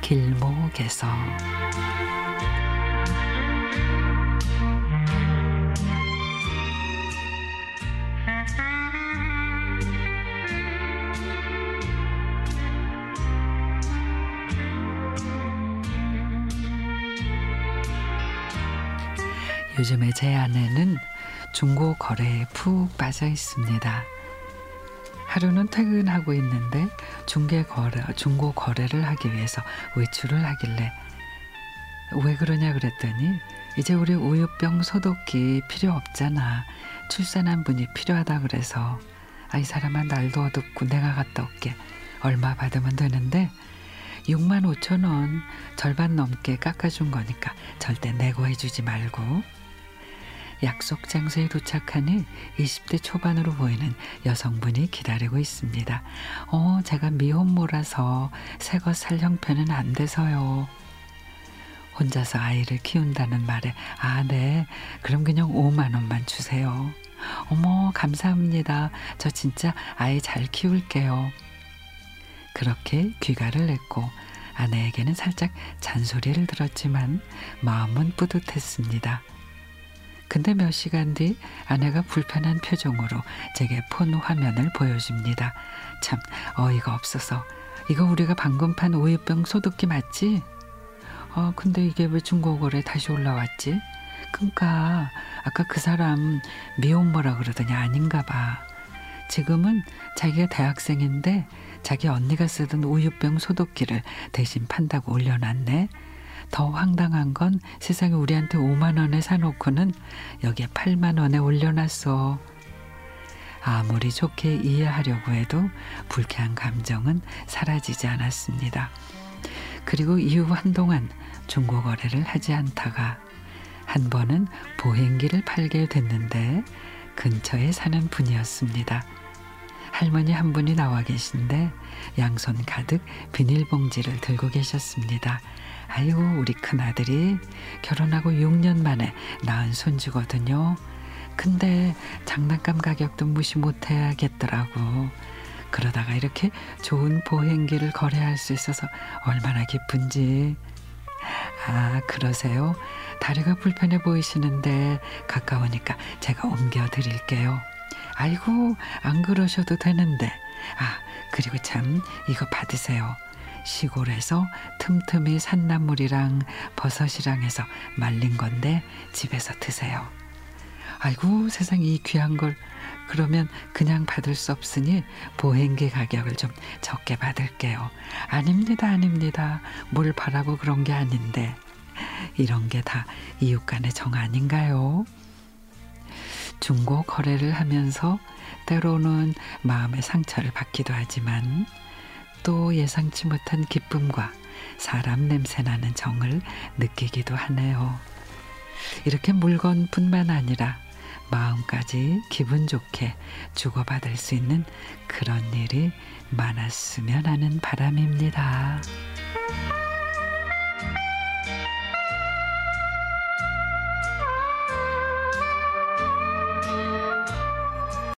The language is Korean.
길목에서 요즘에 제 아내는 중고 거래에 푹 빠져 있습니다. 하루는 퇴근하고 있는데 중개 거래, 중고 거래를 하기 위해서 외출을 하길래 왜 그러냐 그랬더니 이제 우리 우유병 소독기 필요 없잖아. 출산한 분이 필요하다 그래서 아이 사람아 날도 어둡고 내가 갔다 올게. 얼마 받으면 되는데 6만 5천 원 절반 넘게 깎아준 거니까 절대 내고 해주지 말고 약속 장소에 도착하니 20대 초반으로 보이는 여성분이 기다리고 있습니다. 어, 제가 미혼모라서 새것 살 형편은 안 돼서요. 혼자서 아이를 키운다는 말에 아, 네. 그럼 그냥 5만 원만 주세요. 어머, 감사합니다. 저 진짜 아이 잘 키울게요. 그렇게 귀가를 냈고 아내에게는 살짝 잔소리를 들었지만 마음은 뿌듯했습니다. 근데 몇 시간 뒤 아내가 불편한 표정으로 제게 폰 화면을 보여줍니다. 참 어이가 없어서 이거 우리가 방금 판 우유병 소독기 맞지? 어 근데 이게 왜 중고거래 다시 올라왔지? 그니까 아까 그 사람 미혼모라 그러더니 아닌가 봐. 지금은 자기가 대학생인데 자기 언니가 쓰던 우유병 소독기를 대신 판다고 올려놨네. 더 황당한 건 세상에 우리한테 5만 원에 사놓고는 여기에 8만 원에 올려놨어. 아무리 좋게 이해하려고 해도 불쾌한 감정은 사라지지 않았습니다. 그리고 이후 한동안 중고 거래를 하지 않다가 한 번은 보행기를 팔게 됐는데 근처에 사는 분이었습니다. 할머니 한 분이 나와 계신데 양손 가득 비닐봉지를 들고 계셨습니다. 아이고 우리 큰아들이 결혼하고 6년 만에 낳은 손주거든요. 근데 장난감 가격도 무시 못해야겠더라고. 그러다가 이렇게 좋은 보행기를 거래할 수 있어서 얼마나 기쁜지. 아, 그러세요? 다리가 불편해 보이시는데 가까우니까 제가 옮겨 드릴게요. 아이고, 안 그러셔도 되는데. 아, 그리고 참, 이거 받으세요. 시골에서 틈틈이 산나물이랑 버섯이랑 해서 말린 건데 집에서 드세요. 아이고 세상 이 귀한 걸 그러면 그냥 받을 수 없으니 보행기 가격을 좀 적게 받을게요. 아닙니다, 아닙니다. 뭘 바라고 그런 게 아닌데 이런 게 다 이웃 간의 정 아닌가요? 중고 거래를 하면서 때로는 마음의 상처를 받기도 하지만 또 예상치 못한 기쁨과 사람 냄새 나는 정을 느끼기도 하네요. 이렇게 물건뿐만 아니라 마음까지 기분 좋게 주고받을 수 있는 그런 일이 많았으면 하는 바람입니다.